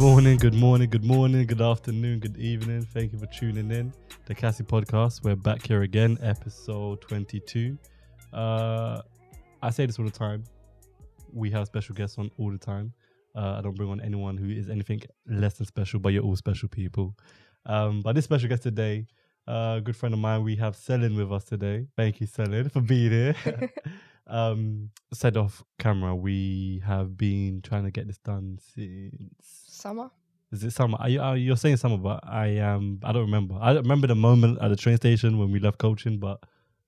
Good morning, good morning, good morning, good afternoon, good evening. Thank you for tuning in. The Kasi Podcast. We're back here again, episode 22. Uh, I say this all the time. We have special guests on all the time. Uh, I don't bring on anyone who is anything less than special, but you're all special people. Um, but this special guest today, uh, a good friend of mine, we have Selin with us today. Thank you, Selin, for being here. um, said off camera, we have been trying to get this done since Summer? is it summer? Are you, are, you're saying summer, but I um I don't remember. I don't remember the moment at the train station when we left coaching, but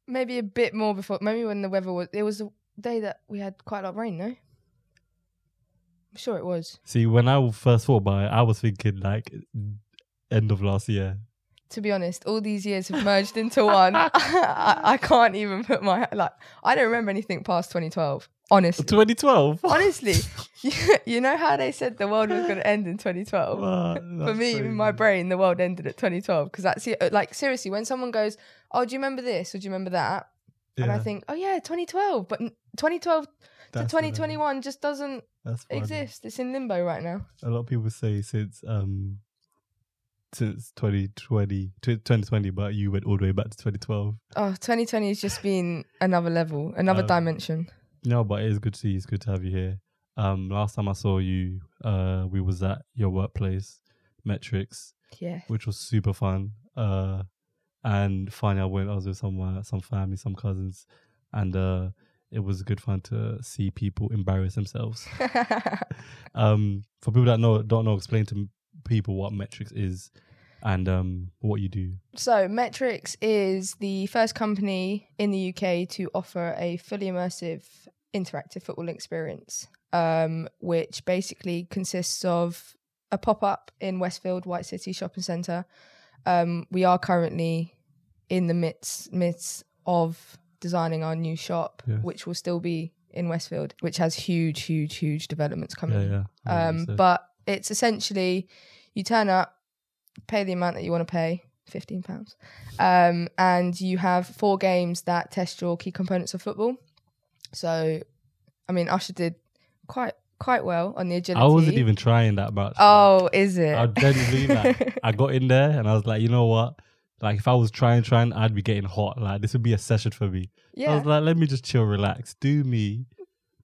Maybe a bit more before. Maybe when the weather was. It was a day that we had quite a lot of rain, no? I'm sure it was. see when I first thought about it, I was thinking like end of last year. To be honest, all these years have merged into one. I, I can't even put my. Like, I don't remember anything past 2012. Honestly. 2012. Honestly. you know how they said the world was going to end in 2012? Wow, For that's me, in my brain, the world ended at 2012 because that's it. Like, seriously, when someone goes, Oh, do you remember this or do you remember that? And I think, Oh, yeah, 2012. But n- 2012 to 2021 just doesn't exist. It's in limbo right now. A lot of people say since um since 2020 2020, but you went all the way back to 2012. Oh, 2020 has just been another level, another Um, dimension. No, but it is good to see. you. It's good to have you here. Um, last time I saw you, uh, we was at your workplace, Metrix, Yeah. which was super fun. Uh, and finally, I went. I was with some uh, some family, some cousins, and uh, it was good fun to see people embarrass themselves. um, for people that know don't know, explain to people what Metrix is and um what you do. so, Metrix is the first company in the UK to offer a fully immersive interactive football experience, um, which basically consists of a pop up in Westfield White City Shopping Centre. Um, we are currently in the midst midst of designing our new shop, Yes. which will still be in Westfield, which has huge, huge, huge developments coming. Yeah, yeah. I know what you Um, but it's essentially you turn up, pay the amount that you want to pay, fifteen pounds, um, and you have four games that test your key components of football. So, I mean, Usher did quite quite well on the agility. I wasn't even trying that much. Oh, is it? I genuinely like I got in there and I was like, you know what? Like if I was trying, trying, I'd be getting hot. Like this would be a session for me. Yeah. I was like, let me just chill, relax, do me,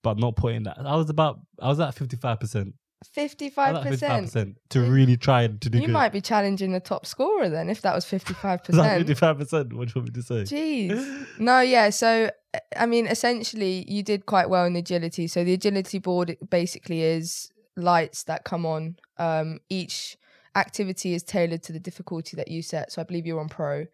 but not putting that. I was about, I was at fifty five percent. Fifty-five percent. to really try to do You good. might be challenging the top scorer then, if that was fifty-five percent. fifty five percent? What do you want me to say? Jeez. No, yeah. So, I mean, essentially, you did quite well in the agility. So, the agility board basically is lights that come on. Um, each activity is tailored to the difficulty that you set. So, I believe you're on pro,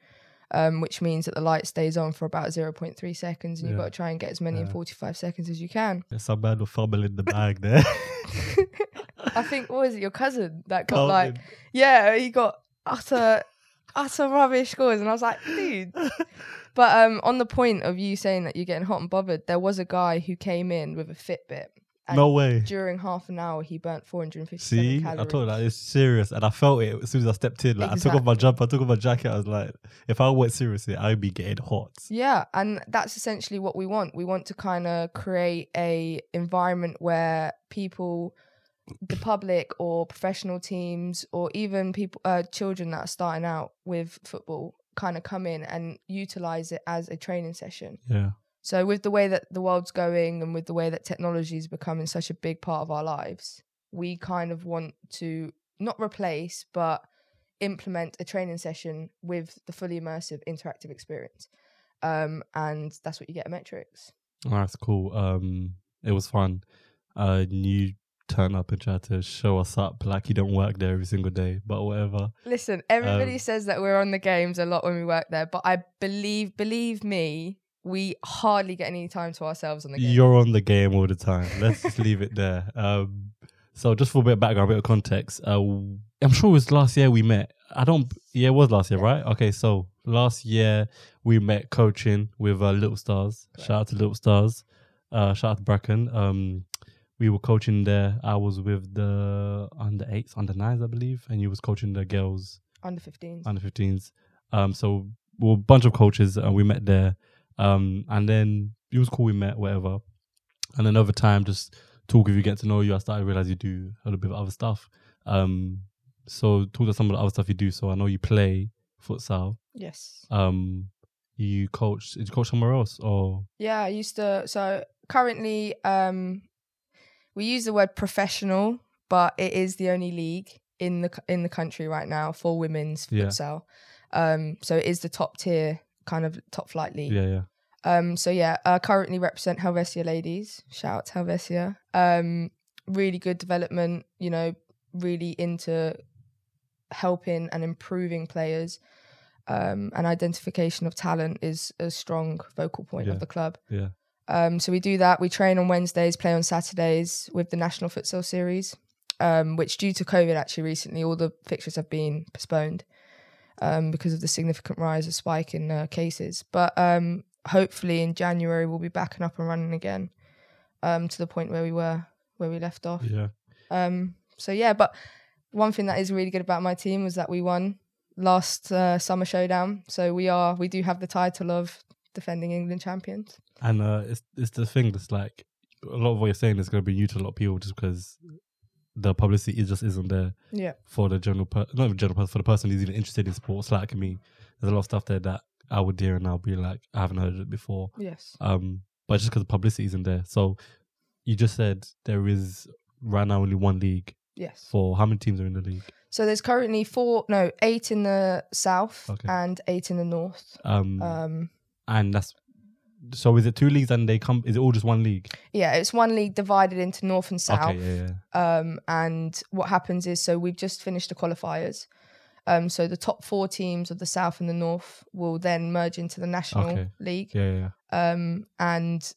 um, which means that the light stays on for about 0.3 seconds and you've got to try and get as many in 45 seconds as you can. There's some man with fumble in the bag there. I think, what was it, your cousin that got like, yeah, he got utter, utter rubbish scores. And I was like, dude. But um, on the point of you saying that you're getting hot and bothered, there was a guy who came in with a Fitbit. And no way. During half an hour, he burnt 457 See, calories. I told you that it's serious, and I felt it as soon as I stepped in. Like I took off my jumper, I took off my jacket. I was like, if I went seriously, I'd be getting hot. Yeah, and that's essentially what we want. We want to kind of create a environment where people, the public or professional teams, or even people, uh, children that are starting out with football, kind of come in and utilize it as a training session. Yeah, So, with the way that the world's going and with the way that technology is becoming such a big part of our lives, we kind of want to not replace, but implement a training session with the fully immersive interactive experience. Um, and that's what you get at Metrix. oh, that's cool. Um, it was fun. Uh, you turn up and try to show us up like you don't work there every single day, but whatever. Listen, everybody Um, says that we're on the games a lot when we work there, but I believe, believe me, we hardly get any time to ourselves on the game. You're on the game all the time. Let's just leave it there. Um, so just for a bit of background, a bit of context. Uh, I'm sure it was last year we met. I don't. Yeah, it was last year, right? Okay, so last year we met coaching with uh, Little Stars. Shout out to Little Stars. Uh, shout out to Bracken. Um, we were coaching there. I was with the under eights, under nines, I believe, and you was coaching the girls Under 15s. under 15s. Um, so we were a bunch of coaches and we met there. Um, and then it was cool. We met, whatever. And then over time, just talk with you, get to know you. I started to realize you do a little bit of other stuff. Um, so talk to some of the other stuff you do. So I know you play futsal. Yes. Um, you coach. Did you coach somewhere else or? Yeah, I used to. So currently, um, we use the word professional, but it is the only league in the in the country right now for women's Yeah. futsal. Um, so it is the top tier kind of top flight league. Yeah, yeah. Um, so yeah, I currently represent Helvetia ladies. Shout out to Helvetia. Um, really good development. You know, really into helping and improving players. Um, and identification of talent is a strong vocal point Yeah. of the club. Yeah. Um, so we do that. We train on Wednesdays, play on Saturdays with the National Futsal Series, um, which due to COVID actually recently all the fixtures have been postponed um, because of the significant rise of spike in uh, cases. But um, hopefully in January we'll be back and up and running again um, to the point where we were where we left off. Yeah. Um, so yeah, but one thing that is really good about my team was that we won last uh, summer showdown. So we are we do have the title of defending England champions. And uh, it's it's the thing that's like a lot of what you're saying is going to be new to a lot of people just because the publicity is just isn't there Yeah. for the general per- not the general person for the person who's even interested in sports like me. There's a lot of stuff there that I would hear and I'll be like I haven't heard of it before. Yes. Um, but just because the publicity isn't there. So you just said there is right now only one league Yes. for how many teams are in the league? So there's currently four, no, eight in the south Okay. and eight in the north. Um, Um, and that's so is it two leagues and they come? Is it all just one league? yeah, it's one league divided into north and south. Okay, yeah, yeah. Um, and what happens is, so we've just finished the qualifiers. Um, so the top four teams of the south and the north will then merge into the national Okay. league. Yeah, yeah, Um, and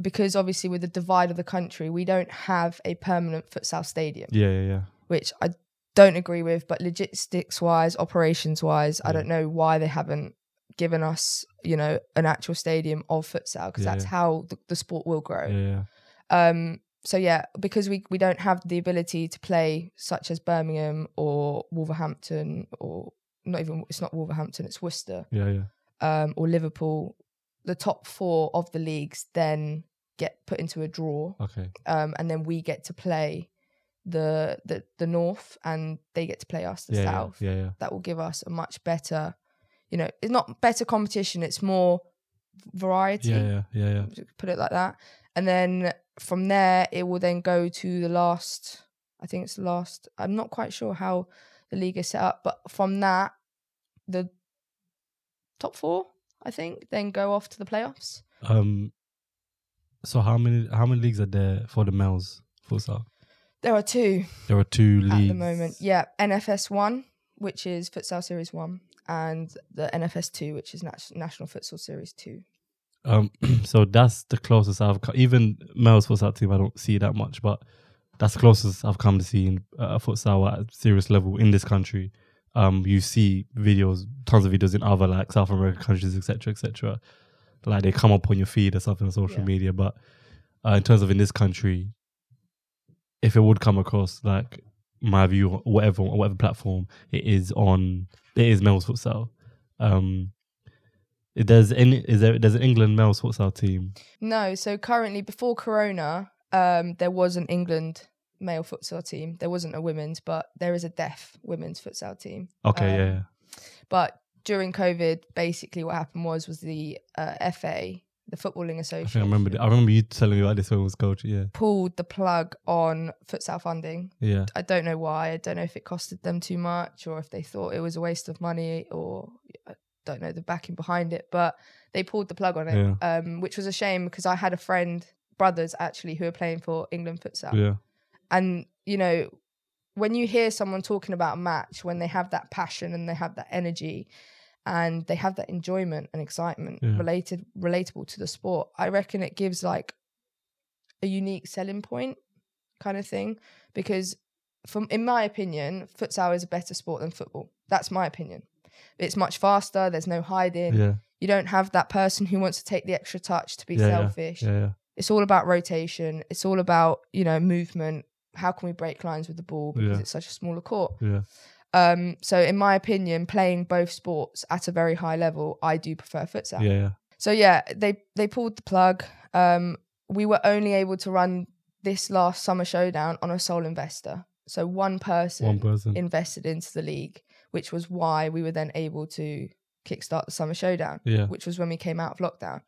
because obviously with the divide of the country, we don't have a permanent futsal stadium, yeah, yeah, yeah. which I don't agree with. But logistics wise, operations wise, I don't know why they haven't given us, you know, an actual stadium of futsal because Yeah, that's how the, the sport will grow. yeah, yeah. Um, so yeah, because we we don't have the ability to play such as Birmingham or Wolverhampton or not even it's not Wolverhampton, it's Worcester Yeah, yeah. um, or Liverpool. The top four of the leagues then get put into a draw, Okay. um, and then we get to play the the the north, and they get to play us the yeah, yeah, south. Yeah, yeah. That will give us a much better, you know, it's not better competition. It's more variety Yeah, yeah, yeah, yeah. put it like that. And then from there, it will then go to the last. I think it's the last. I'm not quite sure how the league is set up, but from that, the top four, I think, then go off to the playoffs. Um. So how many how many leagues are there for the males futsal? There are two There are two leagues at the moment. Yeah, NFS one, which is Futsal Series one, and the NFS two, which is Nat- National Futsal Series two. Um, so that's the closest I've co- even males futsal team. I don't see that much, but that's the closest I've come to seeing uh, futsal at a serious level in this country. Um, you see videos, tons of videos in other like South American countries, etc., etc. Like they come up on your feed or something on social Yeah. media, but uh, in terms of in this country, if it would come across like my view, or whatever, or whatever platform it is on, it is males futsal. Um, if there's any, is there there's an England males futsal team? No, so currently before Corona, um, there was an England male futsal team. There wasn't a women's, but there is a deaf women's futsal team. Okay, Um, yeah, yeah. But during COVID, basically what happened was was the uh, FA, the Footballing I Association, think I remember. th- I remember you telling me about this when I was coach. Yeah, pulled the plug on futsal funding. yeah, I don't know why. I don't know if it costed them too much or if they thought it was a waste of money or I don't know the backing behind it. But they pulled the plug on it, Yeah. um, which was a shame because I had a friend, brothers actually, who are playing for England futsal. yeah, And, you know, when you hear someone talking about a match, when they have that passion and they have that energy and they have that enjoyment and excitement Yeah. related relatable to the sport, I reckon it gives like a unique selling point kind of thing. Because from in my opinion, futsal is a better sport than football. That's my opinion. It's much faster, there's no hiding. yeah, You don't have that person who wants to take the extra touch to be Yeah, selfish yeah, it's all about rotation. It's all about you know movement. How can we break lines with the ball because it's such a smaller court? yeah. Um, so in my opinion, playing both sports at a very high level, I do prefer futsal. Yeah. So yeah, they they pulled the plug. Um, we were only able to run this last summer showdown on a sole investor. So one person, One person. invested into the league, which was why we were then able to kickstart the summer showdown, yeah. which was when we came out of lockdown.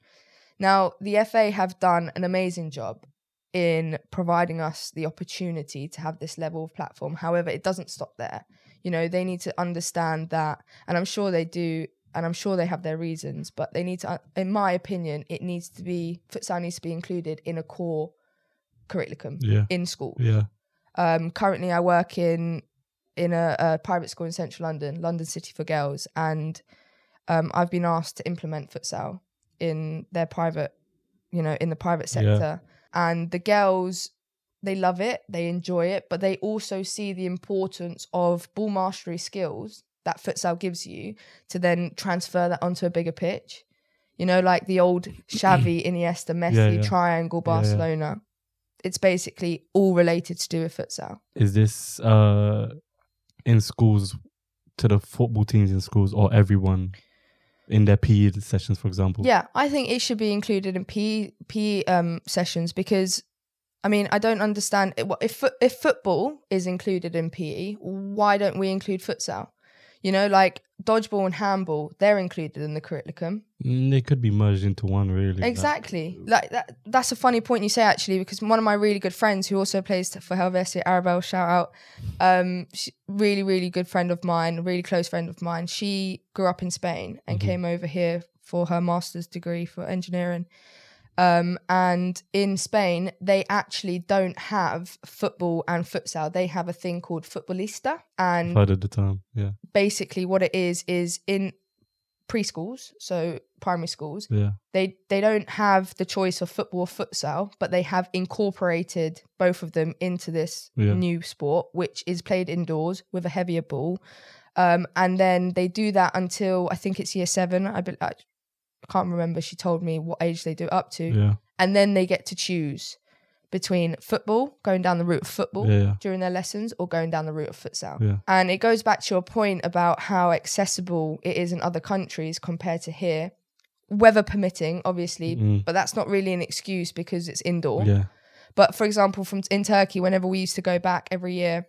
Now, the FA have done an amazing job in providing us the opportunity to have this level of platform. However, it doesn't stop there. You know, they need to understand that, and I'm sure they do, and I'm sure they have their reasons, but they need to, uh, in my opinion, it needs to be, futsal needs to be included in a core curriculum Yeah. in school. Yeah. Um, currently, I work in in a, a private school in central London, London City for Girls, and um, I've been asked to implement futsal in their private, you know, in the private Yeah. sector. And the girls, they love it, they enjoy it, but they also see the importance of ball mastery skills that futsal gives you to then transfer that onto a bigger pitch. You know, like the old Xavi, Iniesta, Messi yeah. triangle, Yeah, yeah. Barcelona. It's basically all related to do with futsal. Is this uh in schools to the football teams in schools or everyone in their PE sessions, for example? Yeah, I think it should be included in PE, PE um, sessions because, I mean, I don't understand if if football is included in PE, why don't we include futsal? You know, like dodgeball and handball, they're included in the curriculum. Mm, They could be merged into one, really. Exactly. Like that. That's a funny point you say actually, because one of my really good friends who also plays for Helvetia, Arabelle, shout out, um, she, really really good friend of mine, a really close friend of mine. She grew up in Spain and Mhm. came over here for her master's degree for engineering. Um, and in Spain, they actually don't have football and futsal. They have a thing called futbolista, and I've heard the term. Yeah. basically what it is is in preschools, so primary schools, Yeah. they they don't have the choice of football or futsal, but they have incorporated both of them into this Yeah. new sport, which is played indoors with a heavier ball. Um, and then they do that until I think it's year seven. I, be, I can't remember. She told me what age they do it up to, Yeah. and then they get to choose between football, going down the route of football Yeah. Yeah. during their lessons, or going down the route of futsal. Yeah. And it goes back to your point about how accessible it is in other countries compared to here, weather permitting, obviously, Mm. but that's not really an excuse because it's indoor. Yeah. But for example, from in Turkey, whenever we used to go back every year,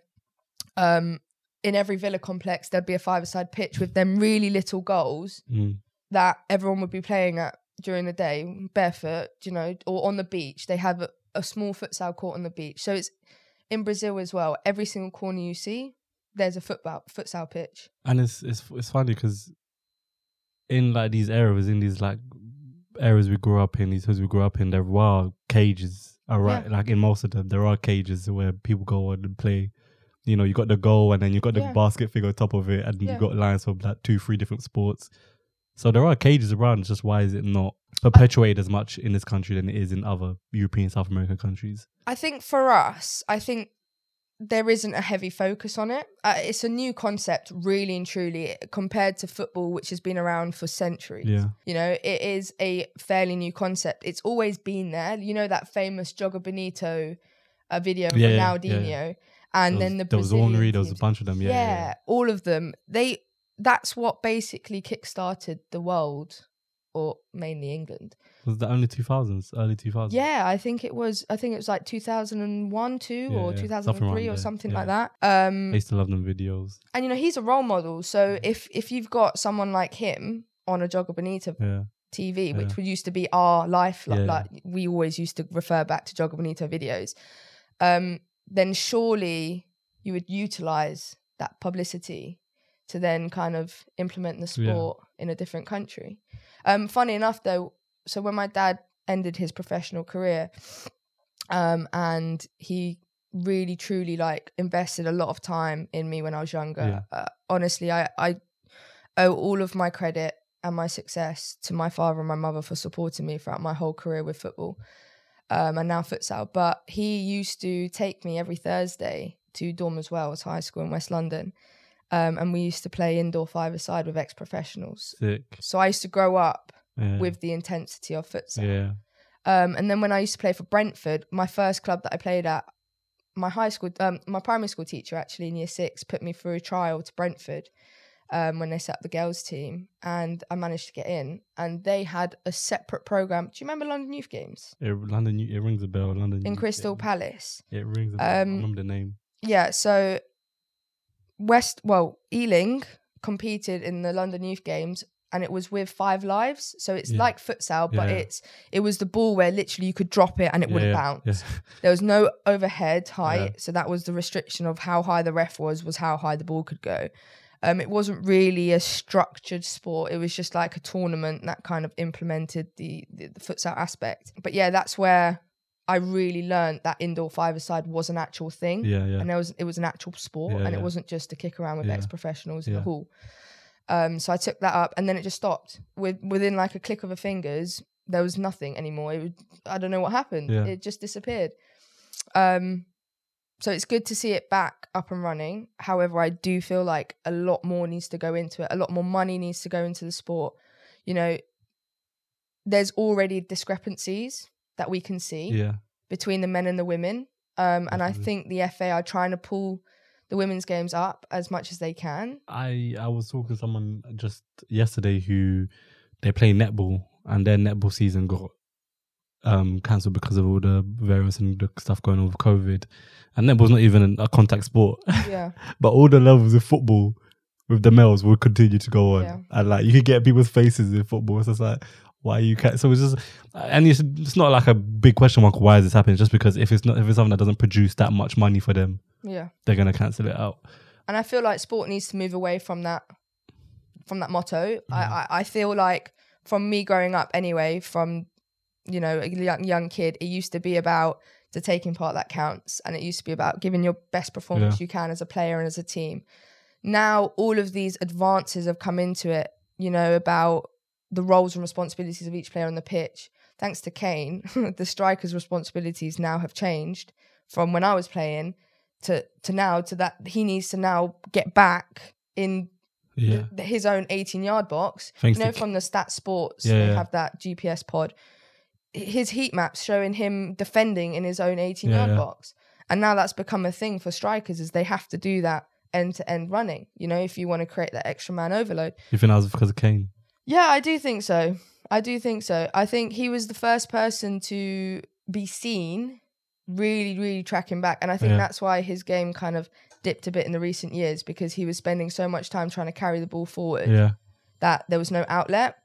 um, in every villa complex, there'd be a five-a-side pitch with them really little goals Mm. That everyone would be playing at during the day, barefoot, you know, or on the beach. They have a, a small futsal court on the beach. So it's in Brazil as well. Every single corner you see, there's a football futsal pitch. And it's it's it's funny because in like these areas, in these like areas we grew up in, these hoods we grew up in, there are cages. All right, like in most of them, there are cages where people go on and play. You know, you got the goal, and then you got the Yeah. basket figure on top of it, and Yeah. you got lines from like two, three different sports. So there are cages around. It's just why is it not perpetuated as much in this country than it is in other European, South American countries? I think for us, I think there isn't a heavy focus on it. Uh, it's a new concept, really and truly, compared to football, which has been around for centuries. Yeah, You know, it is a fairly new concept. It's always been there. You know that famous Joga Bonito uh, video of Yeah, yeah, Ronaldinho, yeah, and there then the was, there was Brazilian Henry, there was a bunch of them. Yeah, yeah, yeah. all of them. They that's what basically kickstarted the world, or mainly England. Was that only two thousands, early two thousands? Yeah, I think it was. I think it was like two thousand and one, two, Yeah, or yeah, two something thousand and three, around or something yeah. like that. Um, I used to love them videos. and you know he's a role model. So if if you've got someone like him on a Joga Bonito Yeah, TV, which used to be our life, like, like we always used to refer back to Joga Bonito videos, um, then surely you would utilize that publicity to then kind of implement the Yeah. sport in a different country. Um, funny enough, though, so when my dad ended his professional career, um, and he really truly like invested a lot of time in me when I was younger. Uh, honestly, I I owe all of my credit and my success to my father and my mother for supporting me throughout my whole career with football um, and now futsal. But he used to take me every Thursday to Dormers Wells High School in West London. Um, and we used to play indoor five-a-side with ex-professionals. sick. So I used to grow up Yeah. with the intensity of futsal. yeah, Um, and then when I used to play for Brentford, my first club that I played at, my high school, um, my primary school teacher actually in year six put me through a trial to Brentford um, when they set up the girls team, and I managed to get in. And they had a separate program. Do you remember London Youth Games it, London. It rings a bell. London in Youth Crystal Games. Palace? It rings a bell. I Um, remember the name. yeah, so West, well, Ealing competed in the London Youth Games and it was with five lives. So it's Yeah. like futsal, but Yeah. it's it was the ball where literally you could drop it and it Yeah, wouldn't bounce. There was no overhead height, so that was the restriction of how high the ref was was how high the ball could go. Um, it wasn't really a structured sport. It was just like a tournament that kind of implemented the, the, the futsal aspect. But yeah, that's where I really learned that indoor five-a-side was an actual thing. Yeah, yeah. and there was it was an actual sport Yeah, and it wasn't just to kick around with ex-professionals in the hall um so i took that up and then it just stopped. With within like a click of a fingers there was nothing anymore. It would, i don't know what happened. It just disappeared. Um so it's good to see it back up and running. However i do feel like a lot more needs to go into it. A lot more money needs to go into the sport. You know there's already discrepancies that we can see Yeah. between the men and the women. Um, and I think the FA are trying to pull the women's games up as much as they can. I I was talking to someone just yesterday who they play netball and their netball season got um cancelled because of all the various and the stuff going on with COVID. And netball's not even a contact sport. Yeah, but all the levels of football with the males will continue to go on. Yeah. And like you could get people's faces in football. It's just like why you can't so it's just and it's, it's not like a big question mark why is this happening just because if it's not if it's something that doesn't produce that much money for them yeah. they're gonna cancel it out And I feel like sport needs to move away from that from that motto. I, mm-hmm. I I feel like from me growing up anyway, from you know a young, young kid, it used to be about the taking part that counts, and it used to be about giving your best performance Yeah. you can as a player and as a team. Now all of these advances have come into it. You know about the roles and responsibilities of each player on the pitch. Thanks to Kane, the striker's responsibilities now have changed from when I was playing to to now to that he needs to now get back in yeah the, his own 18 yard box. Thanks you know, from the STATSports, Yeah, they yeah. have that GPS pod. His heat maps showing him defending in his own 18 Yeah, yard box. And now that's become a thing for strikers is they have to do that end to end running, you know, if you want to create that extra man overload. you think that was because of Kane Yeah, I do think so. I do think so. I think he was the first person to be seen really, really tracking back. And I think Yeah. that's why his game kind of dipped a bit in the recent years because he was spending so much time trying to carry the ball forward yeah that there was no outlet.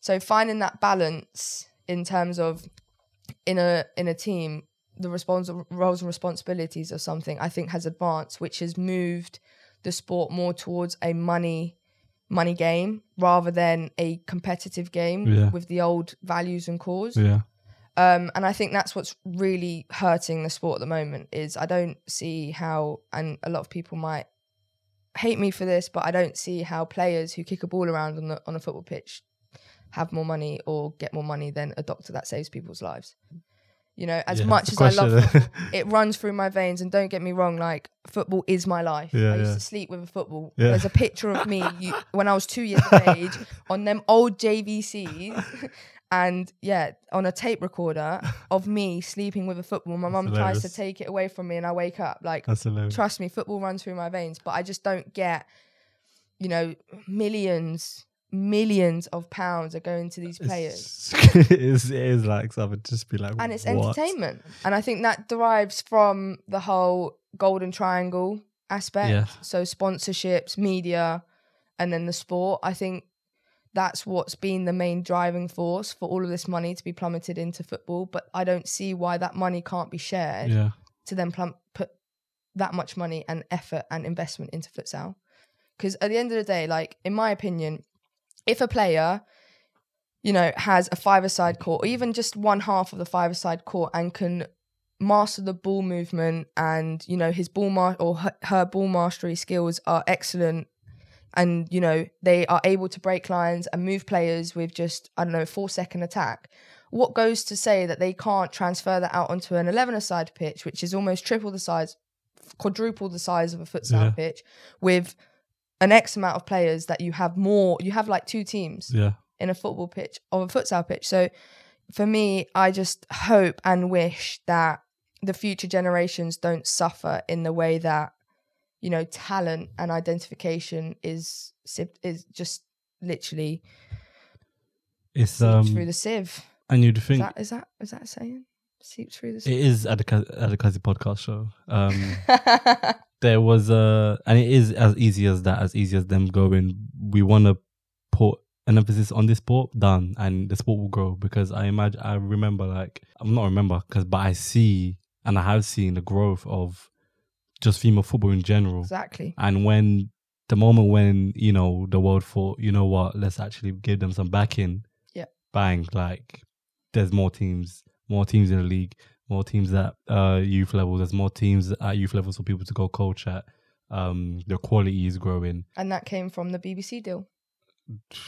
So finding that balance in terms of in a in a team, the respons- roles and responsibilities of something I think has advanced, which has moved the sport more towards a money money game rather than a competitive game Yeah. with the old values and cause. yeah Um, and I think that's what's really hurting the sport at the moment is I don't see how, and a lot of people might hate me for this, but I don't see how players who kick a ball around on the on a football pitch have more money or get more money than a doctor that saves people's lives. You know, as Yeah, much as I love football, it runs through my veins. And don't get me wrong, like football is my life. Yeah, I used yeah. to sleep with a football. There's a picture of me you, when I was two years of age on them old JVCs. And yeah, on a tape recorder of me sleeping with a football. My mum tries to take it away from me and I wake up. Like, trust me, football runs through my veins, but I just don't get, you know, millions, millions of pounds are going to these players. It, is, it is like something just be like and it's what? entertainment. And I think that derives from the whole golden triangle aspect. Yeah. So sponsorships, media, and then the sport. I think that's what's been the main driving force for all of this money to be plummeted into football. But I don't see why that money can't be shared yeah to then plum- put that much money and effort and investment into futsal. Because at the end of the day, like in my opinion, if a player, you know, has a five-a-side court or even just one half of the five-a-side court and can master the ball movement and you know his ball mar- or her, her ball mastery skills are excellent and you know they are able to break lines and move players with just i don't know four second attack what goes to say that they can't transfer that out onto an 11 a side pitch which is almost triple the size quadruple the size of a futsal Yeah. pitch with an x amount of players that you have more you have like two teams yeah in a football pitch or a futsal pitch. So for me, I just hope and wish that the future generations don't suffer in the way that you know talent and identification is is just literally it's um through the sieve. and you'd Is that is that is that a saying? Seeps through the it is podcast show um there was a, and it is as easy as that, as easy as them going. We want to put an emphasis on this sport, done, and the sport will grow. Because I imagine, I remember, like, I'm not remember, because but I see and I have seen the growth of just female football in general. Exactly. And when the moment when you know the world thought, you know what, let's actually give them some backing. Yeah. Bang! Like, there's more teams, more teams in the league, more teams at uh, youth levels. There's more teams at youth levels for people to go coach at. Um, the quality is growing. And that came from the BBC deal.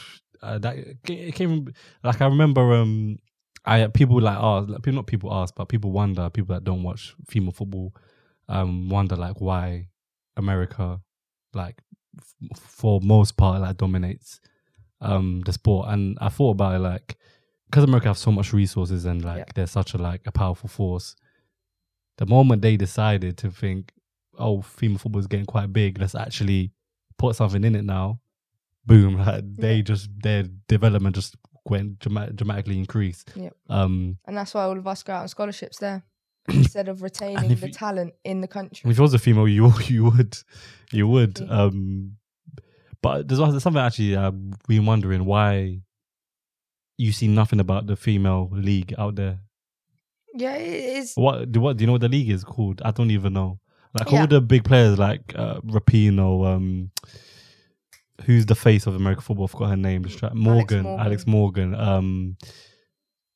Uh, that it came like I remember. Um, I people like ask, like, people not people ask, but people wonder. People that don't watch female football, um, wonder like why America, like f- for most part, like dominates um the sport. And I thought about it like because America have so much resources and like Yeah. they're such a like a powerful force. The moment they decided to think, oh, female football is getting quite big, let's actually put something in it now. Boom! Like they Yeah. just their development just went dramatic, dramatically increased. Yep. Um, And that's why all of us go out on scholarships there instead of retaining the you- talent in the country. if it was a female, you you would, you would. Yeah. Um, but there's also something actually uh, been wondering why you see nothing about the female league out there. Yeah, it is. What do what do you know what the league is called? I don't even know. Like Yeah. all the big players like uh, Rapinoe, um, who's the face of American football? I forgot her name. Morgan, Morgan. Alex Morgan. Um,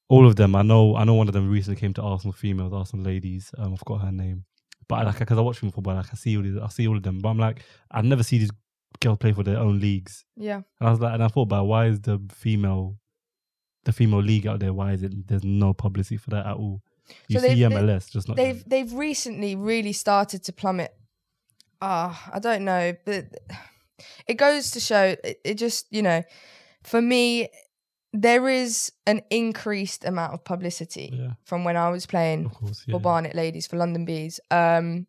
all of them. I know. I know one of them recently came to Arsenal females, Arsenal ladies. Um, I forgot her name. But I like because I watch football, like I see all these, I see all of them. But I'm like, I never see these girls play for their own leagues. Yeah. And I was like, and I thought about why is the female, the female league out there? Why is it? There's no publicity for that at all. You So see MLS, just not. They've they've recently really started to plummet. Ah, I don't know, but it goes to show it, it just, you know, for me there is an increased amount of publicity yeah, from when I was playing course. Yeah. for Barnet Ladies for London Bees. Um,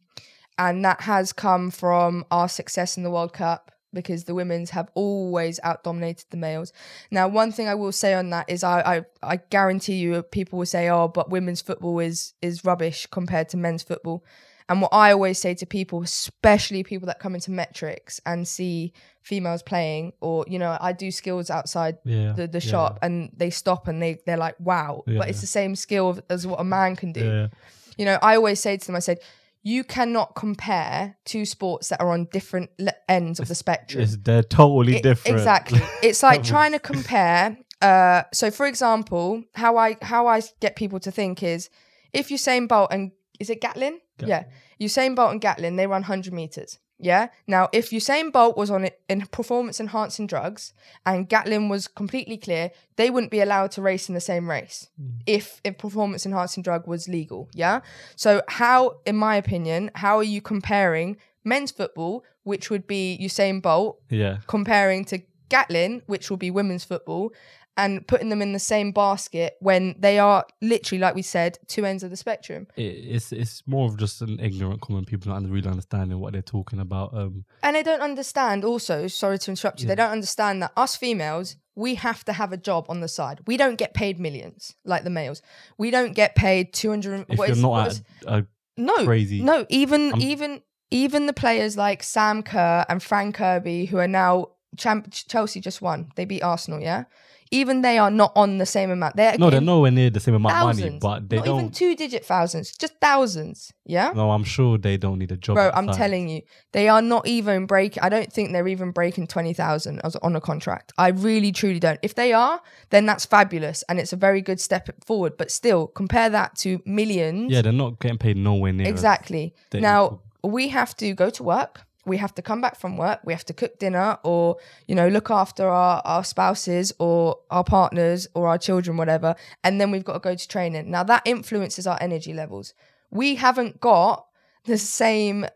and that has come from our success in the World Cup because the women's have always out dominated the males. Now, one thing I will say on that is I, I I guarantee you people will say, oh, but women's football is is rubbish compared to men's football. And what I always say to people, especially people that come into Metrix and see females playing, or you know, I do skills outside yeah, the, the yeah, shop and they stop and they they're like, wow, Yeah, but it's the same skill as what a man can do. You know, I always say to them, I said, you cannot compare two sports that are on different le- ends of the spectrum. it's, they're totally It- different. Exactly. It's like trying to compare. Uh, so, for example, how I how I get people to think is if Usain Bolt and is it Gatlin? Yeah, Usain Bolt and Gatlin they run hundred meters. Yeah. Now, if Usain Bolt was on it in performance enhancing drugs and Gatlin was completely clear, they wouldn't be allowed to race in the same race mm. if a performance enhancing drug was legal. Yeah. So, how, in my opinion, how are you comparing men's football, which would be Usain Bolt, yeah. comparing to Gatlin, which will be women's football, and putting them in the same basket when they are literally, like we said, two ends of the spectrum. It, it's it's more of just an ignorant comment. People not really understanding what they're talking about. Um, And they don't understand also, sorry to interrupt you, they don't understand that us females, we have to have a job on the side. We don't get paid millions like the males. We don't get paid 200 if what you're is- not is- a, no, crazy- No, even I'm- even even the players like Sam Kerr and Fran Kirby, who are now champ- Chelsea just won. They beat Arsenal, yeah. Even they are not on the same amount. They're no, they're nowhere near the same amount of money, but they not even don't. two digit thousands, just thousands. Yeah. no, I'm sure they don't need a job. Bro, I'm outside. telling you, they are not even breaking. I don't think they're even breaking twenty thousand on a contract. I really, truly don't. If they are, then that's fabulous, and it's a very good step forward. But still, compare that to millions. Yeah, they're not getting paid nowhere near. Exactly. Now we have to go to work. We have to come back from work. We have to cook dinner, or you know, look after our our spouses or our partners or our children, whatever. And then we've got to go to training. Now that influences our energy levels. We haven't got the same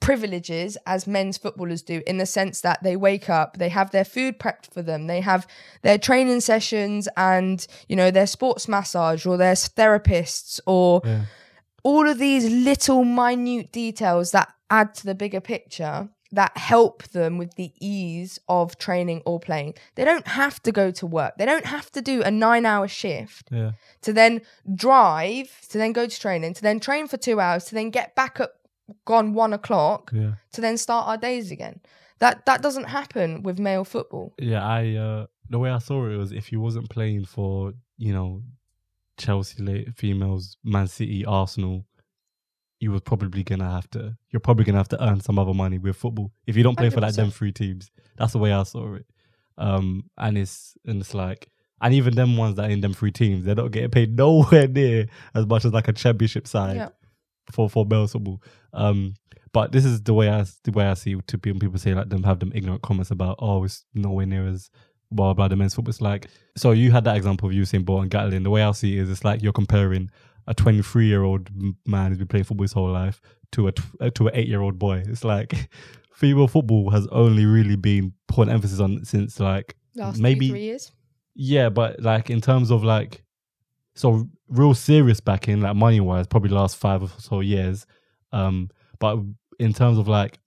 privileges as men's footballers do in the sense that they wake up they have their food prepped for them they have their training sessions and you know their sports massage or their therapists or Yeah. all of these little minute details that add to the bigger picture that help them with the ease of training or playing. They don't have to go to work. They don't have to do a 9-hour shift Yeah, to then drive, to then go to training, to then train for 2 hours, to then get back up gone one o'clock Yeah. to then start our days again. That that doesn't happen with male football. Yeah, I uh the way I saw it was if you wasn't playing for, you know, Chelsea late females, Man City, Arsenal, you were probably gonna have to you're probably gonna have to earn some other money with football. If you don't play for like them three teams. That's the way I saw it. Um and it's and it's like and even them ones that are in them three teams, they're not getting paid nowhere near as much as like a championship side Yeah. for for male football. Um, but this is the way I the way I see it to be when people say like them have them ignorant comments about oh it's nowhere near as blah blah the men's football. It's like so you had that example of Usain Bolt and Gatlin. The way I see it is it's like you're comparing a 23 year old man who's been playing football his whole life to a tw- uh, to an eight year old boy. It's like female football has only really been put an emphasis on since like Last maybe two, three years. yeah, but like in terms of like, so real serious backing, like money wise, probably last five or so years. Um, but in terms of like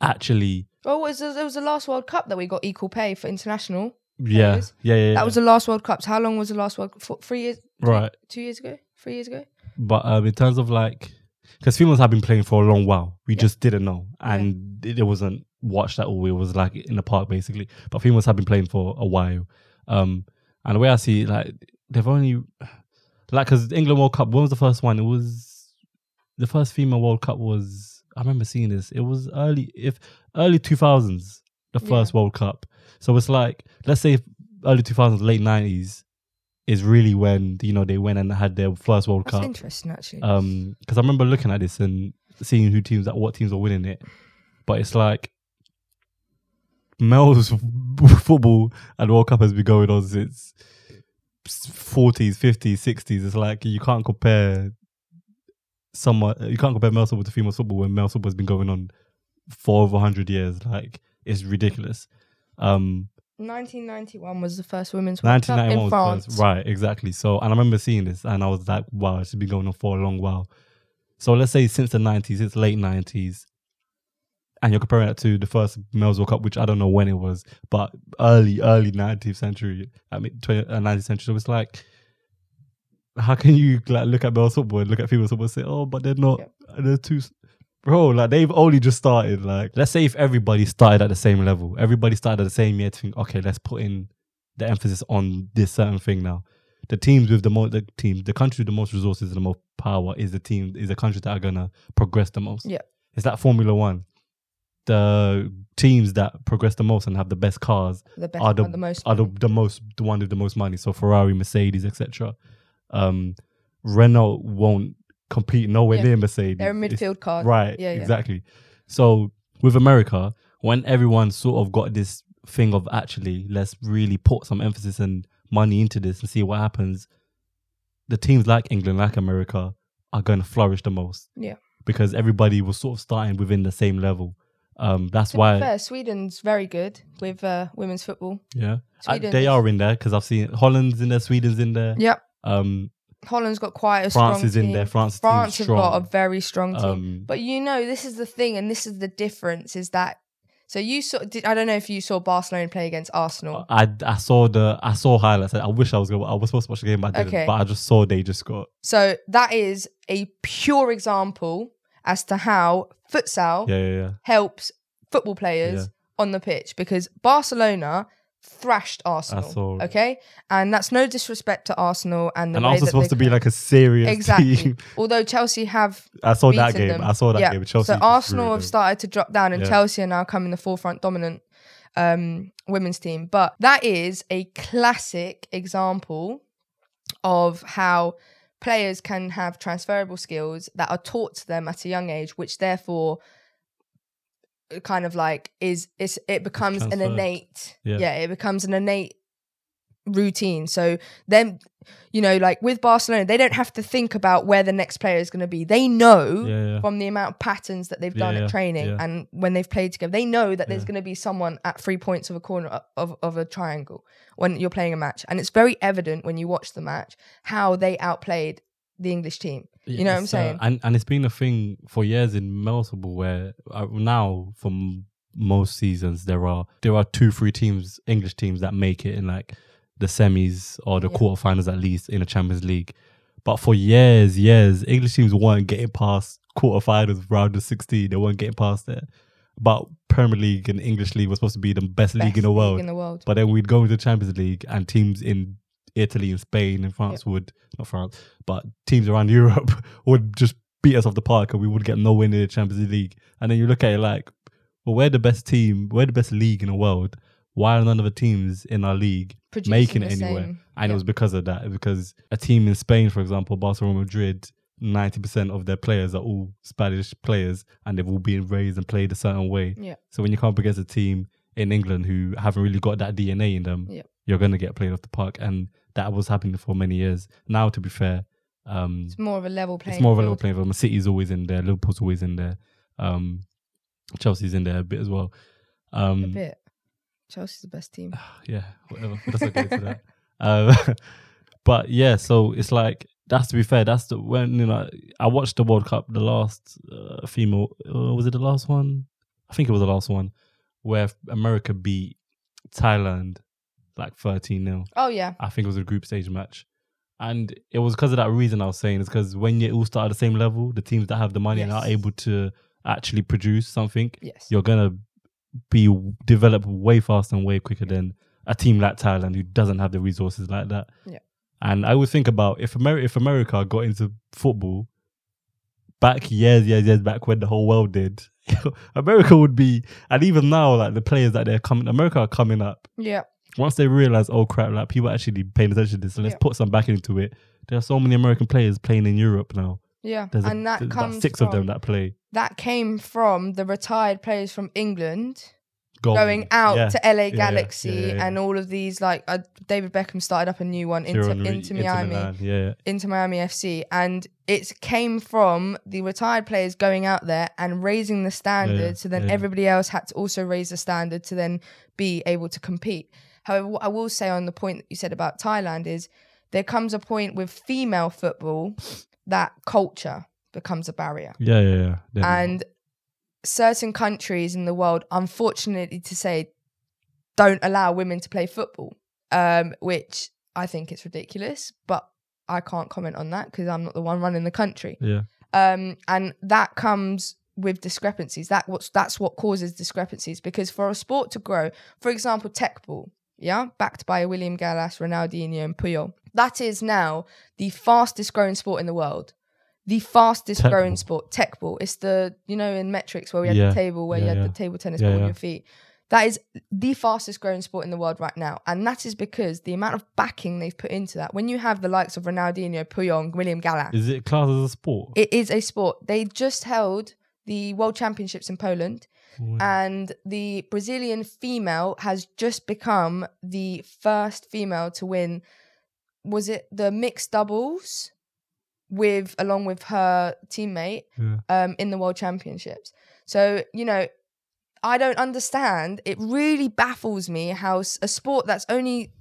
actually, Oh, it was, it was the last World Cup that we got equal pay for international. yeah, yeah, yeah, yeah. That was the last World Cup. So how long was the last World Cup? Three years? two- right. Two years ago? Three years ago? But um, in terms of like, because females have been playing for a long while, we Yeah. just didn't know, and it, it wasn't watched at all. It was like in the park basically. But females have been playing for a while, um, and the way I see it, like they've only like because England World Cup. When was the first one? It was the first female World Cup was. I remember seeing this. It was early, if early two thousands, the Yeah. first World Cup. So it's like let's say early two thousands, late nineties is really when you know they went and had their first World That's Cup. interesting, actually. Um, because I remember looking at this and seeing who teams that what teams are winning it, but it's like males football and World Cup has been going on since forties, fifties, sixties. It's like you can't compare someone you can't compare male football to female football when male football has been going on for over hundred years. Like it's ridiculous. Um, 1991 was the first Women's World Cup in France. first. Right, exactly. So, and I remember seeing this and I was like, wow, it's been going on for a long while. So, let's say since the 90s, it's late 90s, and you're comparing it to the first Men's World Cup, which I don't know when it was, but early, early 19th century, I mean, 20, uh, 19th century. So, it's like, how can you like look at male football and look at female football and say, oh, but they're not, they're too. S- Bro, like they've only just started. Like, let's say if everybody started at the same level, everybody started at the same year to think, okay, let's put in the emphasis on this certain thing now. The teams with the most, the team, the country with the most resources and the most power is the team, is the country that are gonna progress the most. Yeah. It's like Formula One. The teams that progress the most and have the best cars The best are the, the most. are the, the most the one with the most money. So Ferrari, Mercedes, etc. Um, Renault won't compete nowhere Yeah. near Mercedes. They're a It's- midfield card. Right. Yeah, yeah. Exactly. So with America, when everyone sort of got this thing of actually let's really put some emphasis and money into this and see what happens, the teams like England, like America, are going to flourish the most. Yeah. Because everybody was sort of starting within the same level. Um, that's To be why, fair, Sweden's very good with uh, women's football. yeah, I- they are in there because I've seen Holland's in there, Sweden's in there. Yep. Um, Holland's got quite a France strong is in team. there. France, France have strong. got a very strong team. Um, But you know, this is the thing, and this is the difference: is that so you saw? Did, I don't know if you saw Barcelona play against Arsenal. I I saw the I saw highlights. I wish I was going. I was supposed to watch the game, but I didn't. Okay. But I just saw they just got So that is a pure example as to how futsal yeah yeah yeah. helps football players on the pitch because Barcelona thrashed Arsenal. Okay, and that's no disrespect to Arsenal and the and that supposed they to be like a serious exactly. team. Although Chelsea have I saw that game. them. I saw that Yeah. game. Chelsea. so Arsenal have started to drop down, and Yeah. Chelsea are now coming the forefront dominant um, women's team. But that is a classic example of how players can have transferable skills that are taught to them at a young age, which therefore kind of like is is it becomes an innate Yeah. yeah it becomes an innate routine. So then you know like with barcelona they don't have to think about where the next player is going to be. They know Yeah, yeah. from the amount of patterns that they've done at training and when they've played together they know that there's going to be someone at three points of a corner of, of a triangle when you're playing a match. And it's very evident when you watch the match how they outplayed the english team you know what i'm uh, saying and and it's been a thing for years in football where uh, now from most seasons there are there are two three teams English teams that make it in like the semis or the Yeah. quarterfinals at least in the Champions League. But for years, years, English teams weren't getting past quarterfinals, round of sixteen. They weren't getting past there. But Premier League and English League was supposed to be the best, league in the world. in the world. But then we'd go into the Champions League and teams in Italy and Spain and France would not France, but teams around Europe would just beat us off the park and we would get nowhere near the Champions League. And then you look at it like, well, we're the best team, we're the best league in the world. Why are none of the teams in our league Producing making it anywhere? same- And yeah. it was because of that. Because a team in Spain, for example, Barcelona Madrid, 90% of their players are all Spanish players and they've all been raised and played a certain way. Yeah. So when you come up against a team in England who haven't really got that DNA in them, Yeah. You're going to get played off the park. And that was happening for many years. Now, to be fair, um, It's more of a level playing. it's more of a level playing field. City's always in there, Liverpool's always in there, um, Chelsea's in there a bit as well. Um, A bit. Chelsea's the best team. yeah, whatever. Not get into that. Um, but yeah, so it's like that's to be fair. That's the when you know I watched the World Cup, the last uh, female uh, was it the last one? I think it was the last one where America beat Thailand like thirteen 0 Oh yeah. I think it was a group stage match. And it was because of that reason I was saying is because when you all start at the same level, the teams that have the money and are able to actually produce something, Yes. you're gonna be develop way faster and way quicker than a team like Thailand who doesn't have the resources like that. Yeah. And I would think about if America if America got into football back years, years, years back when the whole world did, America would be and even now like the players that they're coming America are coming up. Yeah. Once they realize, oh crap, like people actually paying attention to this, so let's Yeah. put some back into it. There are so many American players playing in Europe now. Yeah. There's, a- and that there's comes six from, of them that play. that came from the retired players from England Goal. going out Yeah. to LA Galaxy yeah, and all of these like uh, David Beckham started up a new one into Kieran Inter Miami Milan, Yeah, Inter Miami FC and it came from the retired players going out there and raising the standard so then everybody else had to also raise the standard to then be able to compete. However, what I will say on the point that you said about Thailand is there comes a point with female football that culture becomes a barrier. yeah, yeah, yeah. Then- And certain countries in the world, unfortunately to say, don't allow women to play football, um, which I think it's ridiculous, but I can't comment on that because I'm not the one running the country. yeah, Um, and that comes with discrepancies. That what's that's what causes discrepancies because for a sport to grow, for example, Teqball, yeah, backed by William Gallas, Ronaldinho, and Puyol, that is now the fastest growing sport in the world. The fastest Tech growing ball. sport, Teqball. It's the you know in Metrix where we had Yeah. the table where Yeah, you had yeah. the table tennis ball on your feet. That is the fastest growing sport in the world right now. And that is because the amount of backing they've put into that. When you have the likes of Ronaldinho, Puyol, William Gallas, is it classed as a sport? it is a sport. They just held the World Championships in Poland, And the Brazilian female has just become the first female to win. Was it the mixed doubles with along with her teammate yeah. um, in the World Championships? So you know, I don't understand. It really baffles me how a sport that's only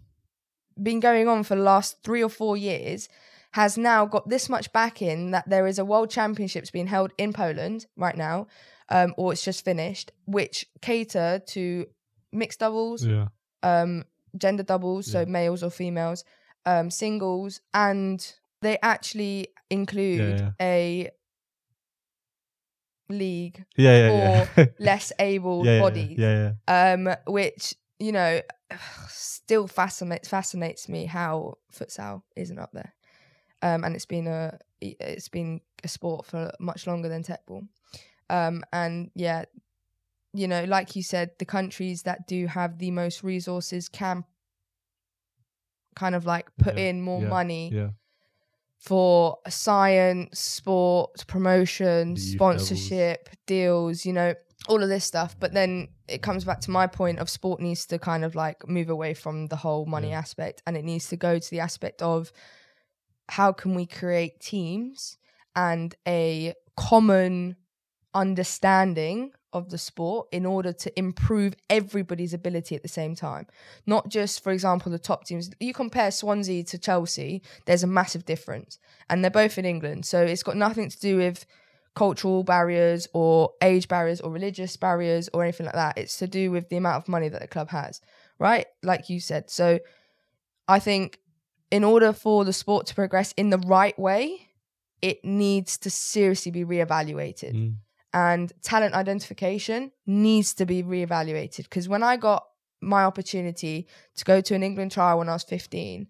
been going on for the last three or four years has now got this much backing that there is a world championships being held in Poland right now, um, or it's just finished, which cater to mixed doubles, yeah. um, gender doubles, so males or females, um, singles, and they actually include yeah. a league Yeah, yeah, yeah. less able yeah, yeah, bodies Yeah, yeah. um, which you know still fascinates fascinates me how futsal isn't up there, um, and it's been a it's been a sport for much longer than Teqball, um, and yeah, you know, like you said, the countries that do have the most resources can kind of like put Yeah, in more yeah, money Yeah. for science, sport, promotion, The sponsorship, deals, you know, all of this stuff. But then it comes back to my point of sport needs to kind of like move away from the whole money aspect and it needs to go to the aspect of how can we create teams and a common understanding of the sport in order to improve everybody's ability at the same time. Not just, for example, the top teams. You compare Swansea to Chelsea, there's a massive difference. And they're both in England. So it's got nothing to do with cultural barriers or age barriers or religious barriers or anything like that. It's to do with the amount of money that the club has, right? Like you said. So I think in order for the sport to progress in the right way, it needs to seriously be reevaluated. Mm. And talent identification needs to be reevaluated. Because when I got my opportunity to go to an England trial when I was 15,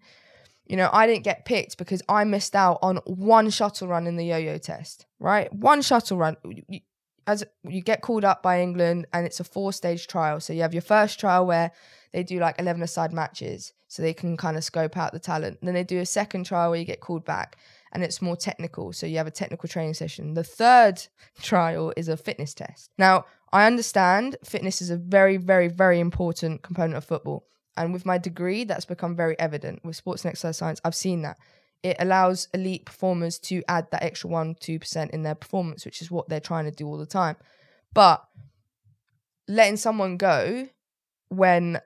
you know, I didn't get picked because I missed out on one shuttle run in the yo-yo test, right? One shuttle run. As you get called up by England, and it's a four-stage trial. So you have your first trial where they do like eleven-a-side matches, so they can kind of scope out the talent. Then they do a second trial where you get called back, and it's more technical. So you have a technical training session. The third trial is a fitness test. Now, I understand fitness is a very, very, very important component of football. And with my degree, that's become very evident. With sports and exercise science, I've seen that. It allows elite performers to add that extra 1 2% in their performance, which is what they're trying to do all the time. But letting someone go when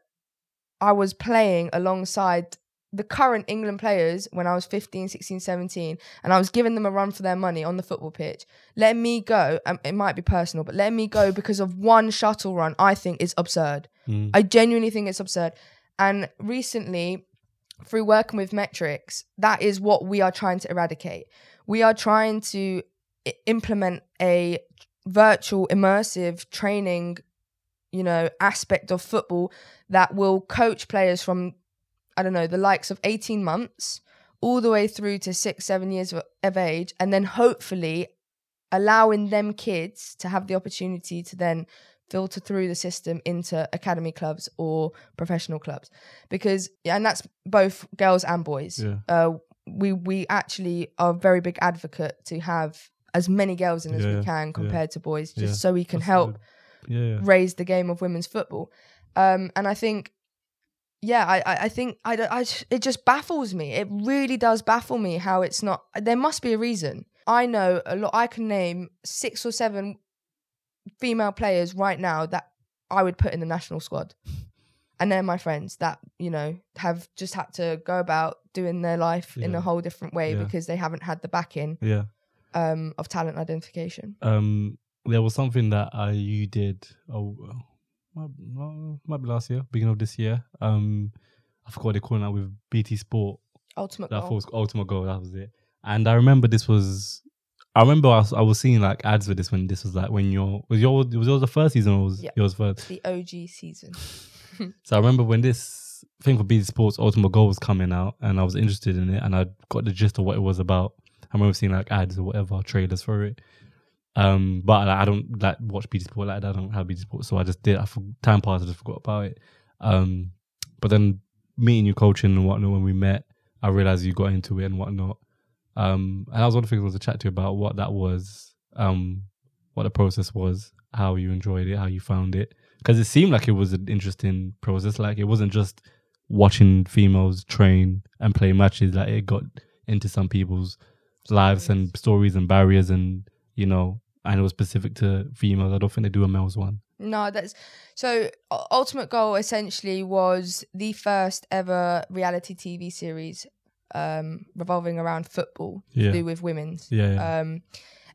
I was playing alongside the current England players when I was 15, 16, 17, and I was giving them a run for their money on the football pitch. Letting me go, um, it might be personal, but letting me go because of one shuttle run, I think is absurd. Mm. I genuinely think it's absurd. And recently, through working with Metrix, that is what we are trying to eradicate. We are trying to i- implement a virtual immersive training, you know, aspect of football that will coach players from I don't know, the likes of 18 months all the way through to 6 7 years of, of age and then hopefully allowing them kids to have the opportunity to then filter through the system into academy clubs or professional clubs because yeah, and that's both girls and boys Yeah. uh, we we actually are a very big advocate to have as many girls in as Yeah, we can yeah. compared to boys just Yeah, so we can That's help. Yeah, yeah. raise the game of women's football. Um, and I think, yeah, I, I, think I, I, it just baffles me. It really does baffle me how it's not. There must be a reason. I know a lot. I can name six or seven female players right now that I would put in the national squad. And they're my friends that, you know, have just had to go about doing their life in a whole different way Yeah. because they haven't had the backing Yeah. um, of talent identification. um there was something that I you did oh might, might- be last year beginning of this year um I forgot what they call it now with BT Sport Ultimate that goal. was Ultimate Goal that was it and I remember this was I remember I was, I was seeing like ads for this when this was like when your was your was yours the first season or was Yeah. yours first The OG season. so I remember when this thing for BT Sports Ultimate Goal was coming out and I was interested in it and I got the gist of what it was about. I remember seeing like ads or whatever, trailers for it. Um, but like, I don't like watch BT Sport like that. I don't have BT Sport, so I just did. I for, time passed, I just forgot about it. Um, but then meeting you, coaching and whatnot, when we met, I realized you got into it and whatnot. Um, and that was one of the things I was to chat to you about what that was, um, what the process was, how you enjoyed it, how you found it, because it seemed like it was an interesting process. Like it wasn't just watching females train and play matches. Like it got into some people's lives and stories and barriers, and you know, and it was specific to females. I don't think they do a males one. No, that's so. Ultimate Goal essentially was the first ever reality TV series um, revolving around football Yeah. to do with women's. Yeah, yeah. Um,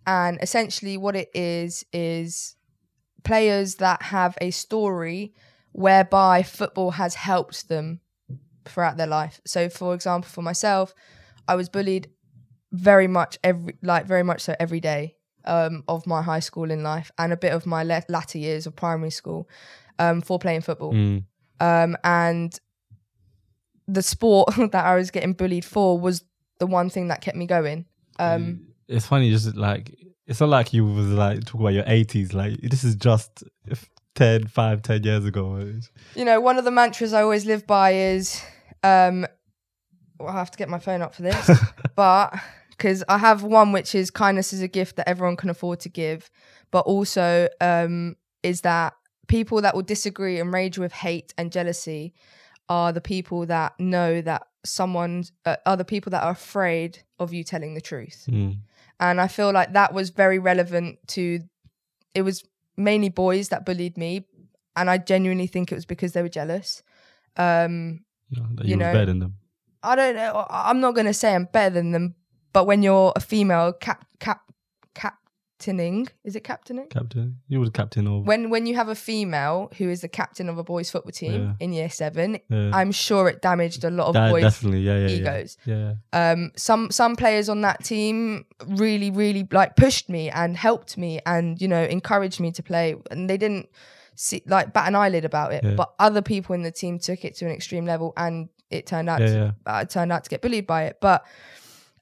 and essentially, what it is is players that have a story whereby football has helped them throughout their life. So, for example, for myself, I was bullied very much every, like very much so every day um, of my high school in life and a bit of my la- latter years of primary school um, for playing football Mm, um, and the sport that I was getting bullied for was the one thing that kept me going. Um, it's funny, just like it's not like you was like talk about your eighties. Like this is just if 10, 5, 10 years ago. You know, one of the mantras I always live by is, um, well, I have to get my phone up for this, but because I have one which is kindness is a gift that everyone can afford to give, but also um, is that people that will disagree and rage with hate and jealousy are the people that know that someone uh, are the people that are afraid of you telling the truth. Mm, and I feel like that was very relevant to. It was mainly boys that bullied me, and I genuinely think it was because they were jealous. Um, you You know, better than them. I don't know. I'm not gonna say I'm better than them, but when you're a female cap cap cap captaining. Is it captaining? Captain. You were the captain of. When when you have a female who is the captain of a boys football team Yeah. in year seven, yeah. I'm sure it damaged a lot of That- boys' definitely. Yeah. Yeah. egos. Yeah. yeah. Um, some some players on that team really really like pushed me and helped me and you know encouraged me to play, and they didn't see like bat an eyelid about it. Yeah. But other people in the team took it to an extreme level, and it turned out Yeah, to, yeah. I turned out to get bullied by it. But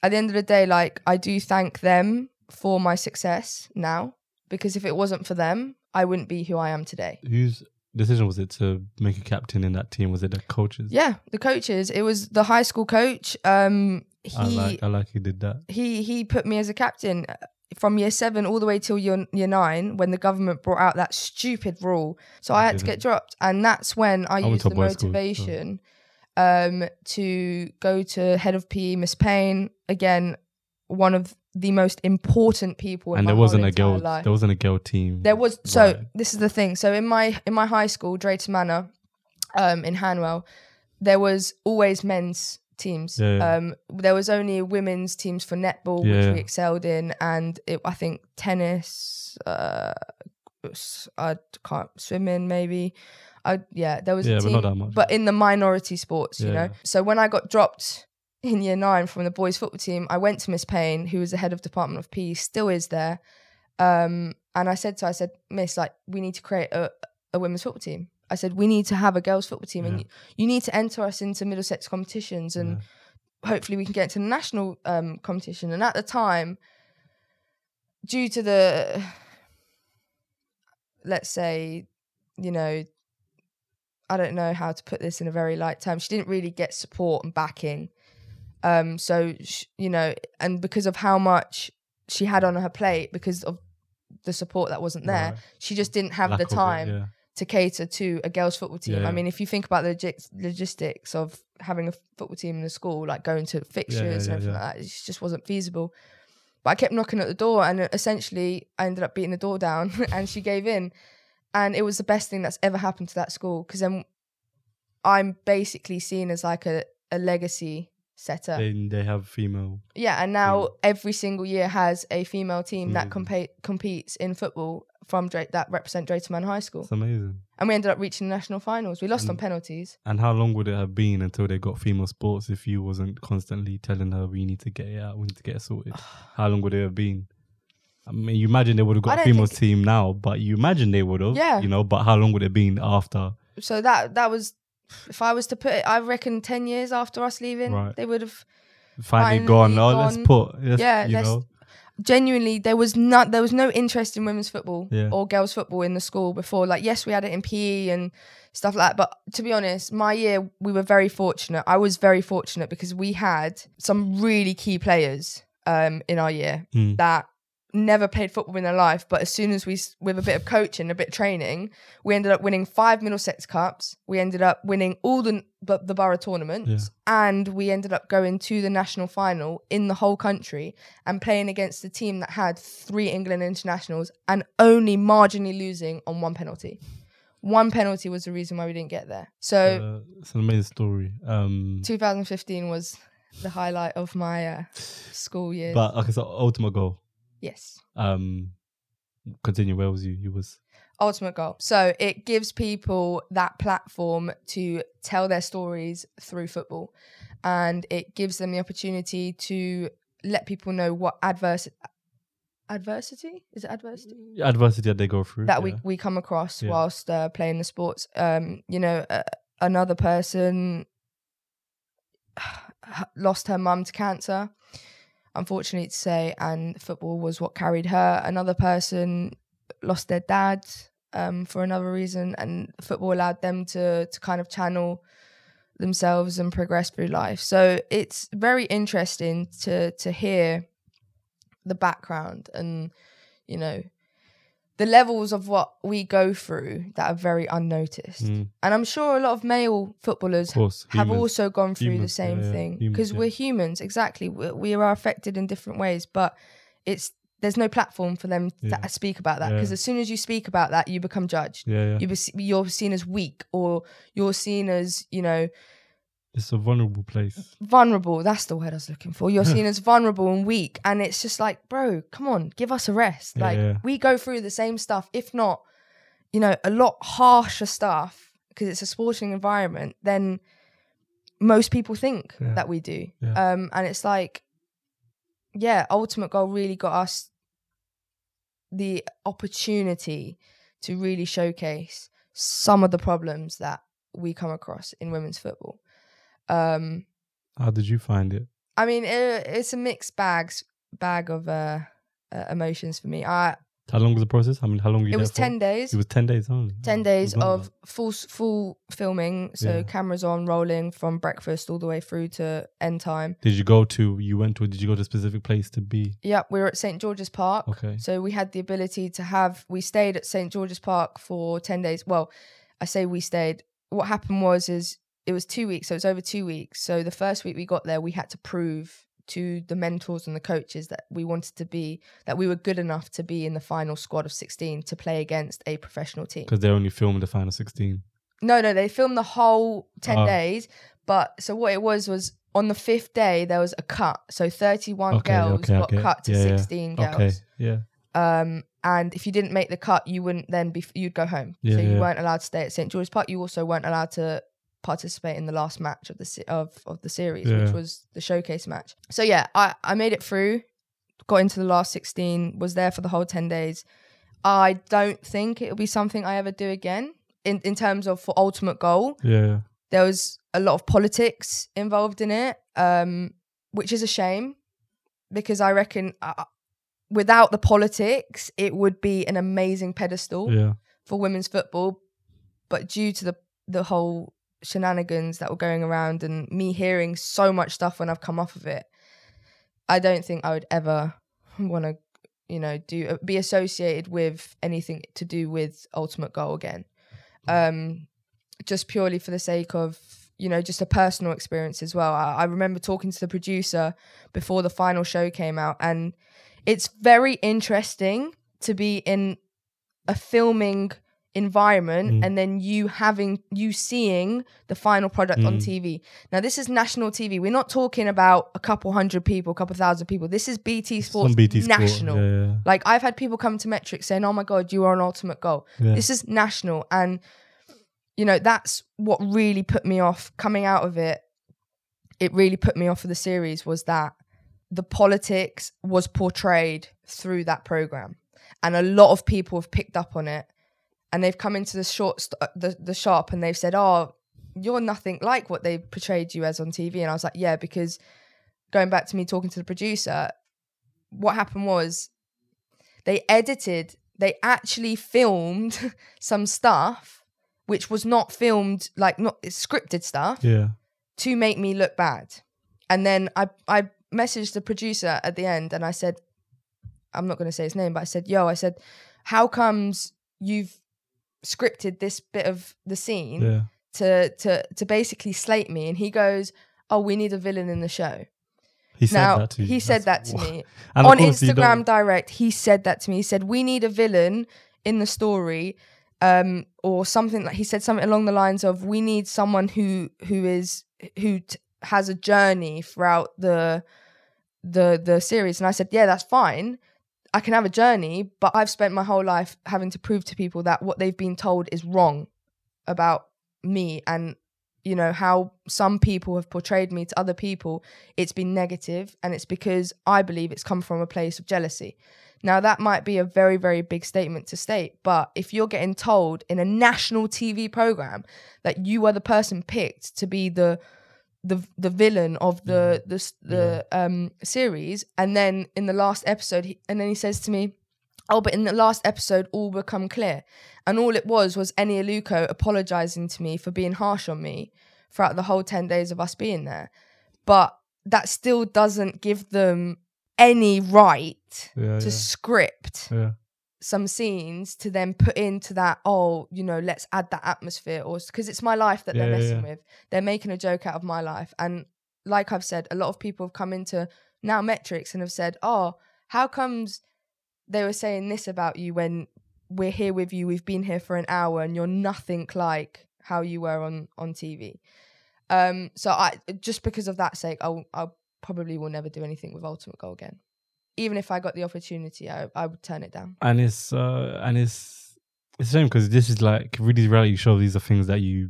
at the end of the day, like I do thank them for my success now because if it wasn't for them, I wouldn't be who I am today. Whose decision was it to make a captain in that team? Was it the coaches? Yeah, the coaches. It was the high school coach. Um, he I like. I like he did that. he he put me as a captain uh, from year seven all the way till year, year nine when the government brought out that stupid rule. So I, I had to didn't. get dropped, and that's when I, went used the boys' school, so- motivation um, to go to head of PE, Miss Payne. Again, one of the most important people in And my there wasn't a girl. life. There wasn't a girl team. There was so Right. this is the thing. So in my in my high school, Drayton Manor, um, in Hanwell, there was always men's teams. Yeah, yeah. Um, there was only women's teams for netball, which we excelled in, and it, I think tennis. Uh, I can't swim in maybe. I yeah, there was Yeah, a but team, that much. but in the minority sports, you know. So when I got dropped in year nine from the boys football team, I went to Miss Payne, who was the head of department of PE, still is there. Um, and I said to her, I said, Miss, like, we need to create a, a women's football team. I said, we need to have a girls' football team, and you, you need to enter us into Middlesex competitions, and hopefully we can get into the national um, competition. And at the time, due to the, let's say, you know, I don't know how to put this in a very light term. She didn't really get support and backing. Um, so sh- you know, and because of how much she had on her plate, because of the support that wasn't there, Right. she just didn't have Lack the of it, time yeah. to cater to a girls' football team. Yeah. I mean, if you think about the logi- logistics of having a football team in the school, like going to fixtures yeah, and everything like that, it just wasn't feasible. But I kept knocking at the door, and essentially, I ended up beating the door down, and she gave in. And it was the best thing that's ever happened to that school because then I'm basically seen as like a, a legacy setter. They, they have female. Yeah, and now every single year has a female team that compete competes in football from Dra- that represent Drayton Man High School, It's amazing. and we ended up reaching the national finals. We lost on Mm. penalties. And how long would it have been until they got female sports if you wasn't constantly telling her we need to get it out, we need to get it sorted? how long would it have been? I mean, you imagine they would have got a female think- team now, but you imagine they would have, Yeah. you know. But how long would it have been after? So that that was, if I was to put it, I reckon ten years after us leaving, Right. they would have Finally, Finally gone. Oh, let's put, let's, Yeah, you let's- know, genuinely there was not there was no interest in women's football Yeah. or girls football in the school before like yes we had it in PE and stuff like that but to be honest my year we were very fortunate I was very fortunate because we had some really key players um in our year Mm. that never played football in their life but as soon as we with a bit of coaching a bit of training we ended up winning five Middlesex Cups we ended up winning all the the, the borough tournaments and we ended up going to the national final in the whole country and playing against a team that had three England internationals and only marginally losing on one penalty. One penalty was the reason why we didn't get there. So uh, it's an amazing story. Um, 2015 was the highlight of my uh, school years. but like I said, ultimate goal. Yes. Um, continue. Where was you? You was Ultimate goal. So it gives people that platform to tell their stories through football. And it gives them the opportunity to let people know what adverse adversity is it adversity adversity that they go through. that yeah. we we come across Yeah. whilst uh, playing the sports. Um, you know, uh, another person lost her mum to cancer, unfortunately to say, and football was what carried her. Another person lost their dad um, for another reason, and football allowed them to to kind of channel themselves and progress through life. So it's very interesting to to hear the background and you know the levels of what we go through that are very unnoticed. Mm, And I'm sure a lot of male footballers of course, have humans. also gone through the same yeah, thing because yeah. we're humans exactly we, we are affected in different ways but it's there's no platform for them Yeah. to speak about that because as soon as you speak about that you become judged Yeah, yeah. you be, you're seen as weak or you're seen as you know It's a vulnerable place. vulnerable. That's the word I was looking for. You're seen as vulnerable and weak, and it's just like, bro, come on, give us a rest. Like yeah. we go through the same stuff, if not, you know, a lot harsher stuff because it's a sporting environment than most people think Yeah. that we do. Yeah. Um, and it's like, yeah, ultimate goal really got us the opportunity to really showcase some of the problems that we come across in women's football. Um, How did you find it? I mean, it, it's a mixed bags bag of uh, uh, emotions for me. I How long was the process? I mean, how long were you it was for? ten days. It was ten days only. Ten days of full full filming, so Yeah. cameras on, rolling from breakfast all the way through to end time. Did you go to? You went to? Did you go to a specific place to be? Yep, we were at St George's Park. Okay. So we had the ability to have. We stayed at St George's Park for ten days. Well, I say we stayed. What happened was is it was two weeks, so it's over two weeks. So the first week we got there, we had to prove to the mentors and the coaches that we wanted to be that we were good enough to be in the final squad of 16 to play against a professional team. Because they only filmed the final sixteen. No, no, they filmed the whole 10 Oh. days. But so what it was was on the fifth day, there was a cut. So 31 Okay, girls okay, got okay. cut to Yeah, yeah. 16 girls. Okay. Yeah. Um, and if you didn't make the cut, you wouldn't then be, you'd go home. Yeah, so you yeah. weren't allowed to stay at St. George's Park. You also weren't allowed to participate in the last match of the se- of of the series, Yeah. which was the showcase match. So yeah, I I made it through, got into the last 16, was there for the whole 10 days. I don't think it'll be something I ever do again in in terms of for ultimate goal Yeah. there was a lot of politics involved in it, um, which is a shame because I reckon uh, without the politics, it would be an amazing pedestal Yeah. for women's football. But due to the the whole shenanigans that were going around and me hearing so much stuff when I've come off of it, I don't think I would ever want to, you know, do be associated with anything to do with Ultimate Goal again. Um, just purely for the sake of you know just a personal experience as well. I, I remember talking to the producer before the final show came out, and it's very interesting to be in a filming environment Mm. and then you having you seeing the final product on Mm. TV. Now this is national TV. We're not talking about a couple hundred people, a couple thousand people. This is BT Sports BT Sport, national. Yeah. Like I've had people come to Metrix saying, "Oh my god, you are an ultimate goal." Yeah. yeah. This is national, and you know that's what really put me off coming out of it. It really put me off of the series was that the politics was portrayed through that program, and a lot of people have picked up on it, and they've come into the short st- uh, the the shop and they've said, "Oh, you're nothing like what they portrayed you as on TV," and I was like, "Yeah," because going back to me talking to the producer, what happened was they edited they actually filmed some stuff which was not filmed like not it's scripted stuff yeah. to make me look bad and then i i messaged the producer at the end and i said i'm not going to say his name but i said yo i said how comes you've scripted this bit of the scene Yeah. to to to basically slate me and he goes oh we need a villain in the show He said now that to you. he said that to me on course you don't- Instagram direct, he said that to me. He said, We need a villain in the story. Um, or something like he said something along the lines of we need someone who who is who t- has a journey throughout the the the series and I said yeah that's fine I can have a journey but I've spent my whole life having to prove to people that what they've been told is wrong about me and you know how some people have portrayed me to other people it's been negative and it's because I believe it's come from a place of jealousy. Now that might be a very very big statement to state, but if you're getting told in a national TV program that you are the person picked to be the the the villain of the the s- the um series and then in the last episode he, and then he says to me oh but in the last episode all become clear and all it was was Eni Aluko apologizing to me for being harsh on me throughout the whole 10 days of us being there but that still doesn't give them any right Yeah, to yeah. script Yeah. Some scenes to then put into that oh you know let's add that atmosphere or because it's my life that Yeah, they're messing yeah. with they're making a joke out of my life and like i've said a lot of people have come into now Metrix and have said oh how comes they were saying this about you when we're here with you we've been here for an hour and you're nothing like how you were on on tv Um, so I just because of that sake, i'll I probably will never do anything with Ultimate Goal again. Even if I got the opportunity, I I would turn it down. and it's uh and it's it's a shame because this is like really reality show these are things that you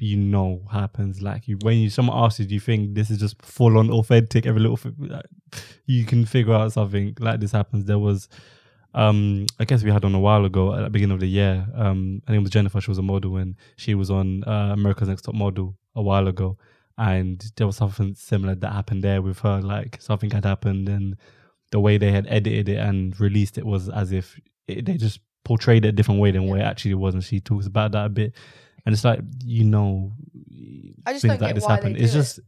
you know happens. Like you when you someone asks you do you think this is just full on authentic every little thing like, you can figure out something like this happens? There was um i guess we had on a while ago at the beginning of the year um i think it was jennifer. She was a model and she was on uh, america's next top model a while ago. And there was something similar that happened there with her like something had happened and the way they had edited it and released it was as if it, they just portrayed it a different way than what it actually was and she talks about that a bit. And it's like you know I just things don't like this happen. it's just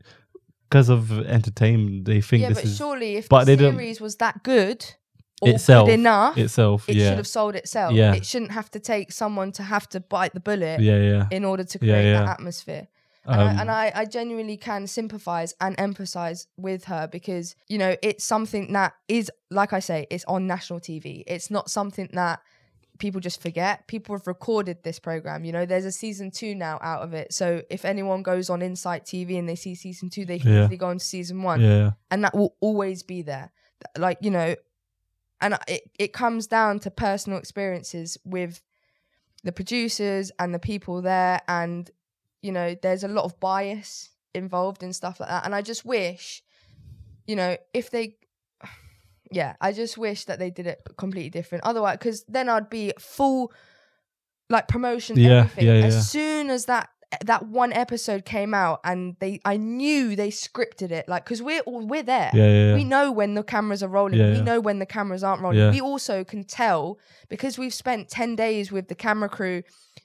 because of entertainment they think yeah, this but is surely if but the series was that good or Itself, enough, itself it yeah. should have sold itself. Yeah. It shouldn't have to take someone to have to bite the bullet yeah yeah. in order to Yeah, create that atmosphere. And, Um, I, and I, I genuinely can sympathize and empathize with her because, you know, it's something that is, like I say, it's on national TV. It's not something that people just forget. People have recorded this program. You know, there's a season two now out of it. So if anyone goes on Insight TV and they see season two, they can Yeah. easily go on to season one yeah and that will always be there like you know and it, it comes down to personal experiences with the producers and the people there and you know there's a lot of bias involved in stuff like that. And i just wish you know if they yeah i just wish that they did it completely different. Otherwise because then i'd be full like promotion Yeah, everything. yeah, as yeah. soon as that that one episode came out and they i knew they scripted it like because we're all we're there yeah yeah, we know when the cameras are rolling. Yeah, we yeah. know when the cameras aren't rolling. Yeah. We also can tell because we've spent 10 days with the camera crew,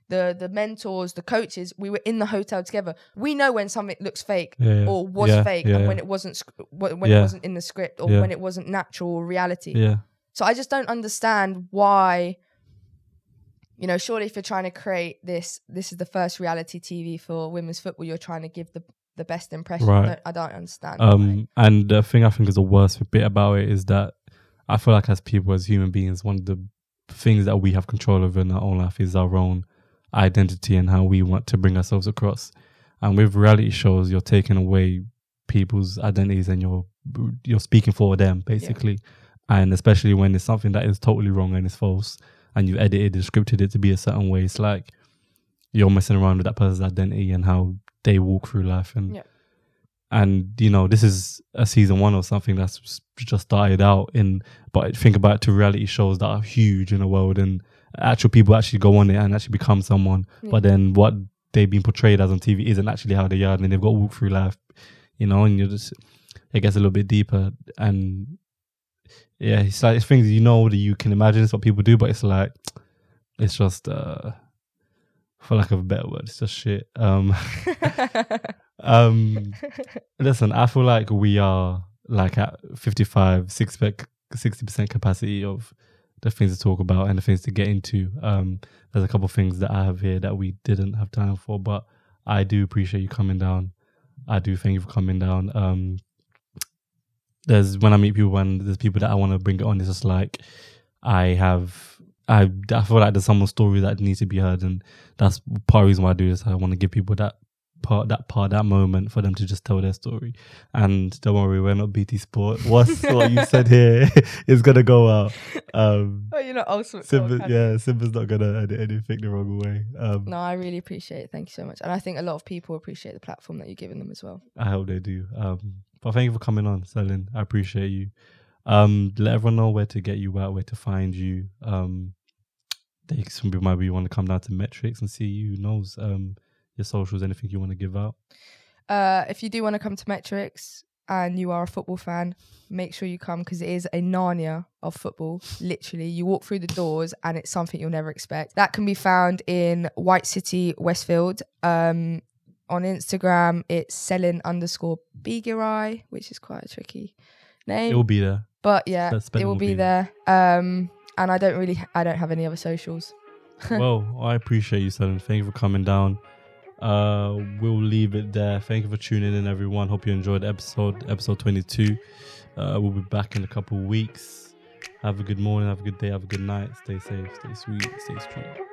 the the mentors, the coaches. We were in the hotel together. We know when something looks fake Yeah, yeah. or was Yeah, fake yeah, and yeah. when it wasn't when Yeah. it wasn't in the script or Yeah. when it wasn't natural or reality. yeah So I just don't understand why you know, surely if you're trying to create this this is the first reality TV for women's football, you're trying to give the the best impression. Right. I, don't, I don't understand. Um, and the thing I think is the worst bit about it is that I feel like as people, as human beings, one of the things that we have control over in our own life is our own identity and how we want to bring ourselves across. And with reality shows, you're taking away people's identities and you're you're speaking for them basically. And especially when it's something that is totally wrong and it's false, and you've edited and scripted it to be a certain way, it's like you're messing around with that person's identity and how they walk through life and Yeah. and you know this is a season one or something that's just started out in but think about it to reality shows that are huge in the world and actual people actually go on it and actually become someone but then what they've been portrayed as on tv isn't actually how they are and they've got to walk through life you know and you're just it gets a little bit deeper and yeah it's like it's things you know that you can imagine it's what people do but it's like it's just uh for lack of a better word it's just shit. Um um listen i feel like we are like at 55 60% capacity of the things to talk about and the things to get into. Um there's a couple things that i have here that we didn't have time for but i do appreciate you coming down. I do thank you for coming down. Um there's when i meet people and there's people that i want to bring it on it's just like i have I, I feel like there's someone's story that needs to be heard and that's part of the reason why I do this. I want to give people that part, that part, that moment for them to just tell their story. And don't worry, we're not BT Sport. What's what you said here is gonna go out. Um, oh, you're not ultimate. goal, Simba, can yeah, Simba's not gonna edit anything the wrong way. Um, No, I really appreciate it. Thank you so much. And I think a lot of people appreciate the platform that you're giving them as well. I hope they do. Um, but thank you for coming on, Selin. I appreciate you. Um, let everyone know where to get you out, where to find you. Um, they, some people might be want to come down to Metrix and see you. Who knows? Um, your socials, anything you want to give out. Uh, if you do want to come to Metrix and you are a football fan, make sure you come because it is a Narnia of football. Literally, you walk through the doors and it's something you'll never expect. That can be found in White City, Westfield. Um, on Instagram, it's Selin underscore Bigirai, which is quite a tricky name. It will be there. but yeah, it will will be, be there. Um, and I don't really, I don't have any other socials. well, I appreciate you, Selin. Thank you for coming down. Uh, we'll leave it there. Thank you for tuning in, everyone. Hope you enjoyed episode, episode 22. Uh, we'll be back in a couple weeks. Have a good morning, have a good day, have a good night. Stay safe, stay sweet, stay strong.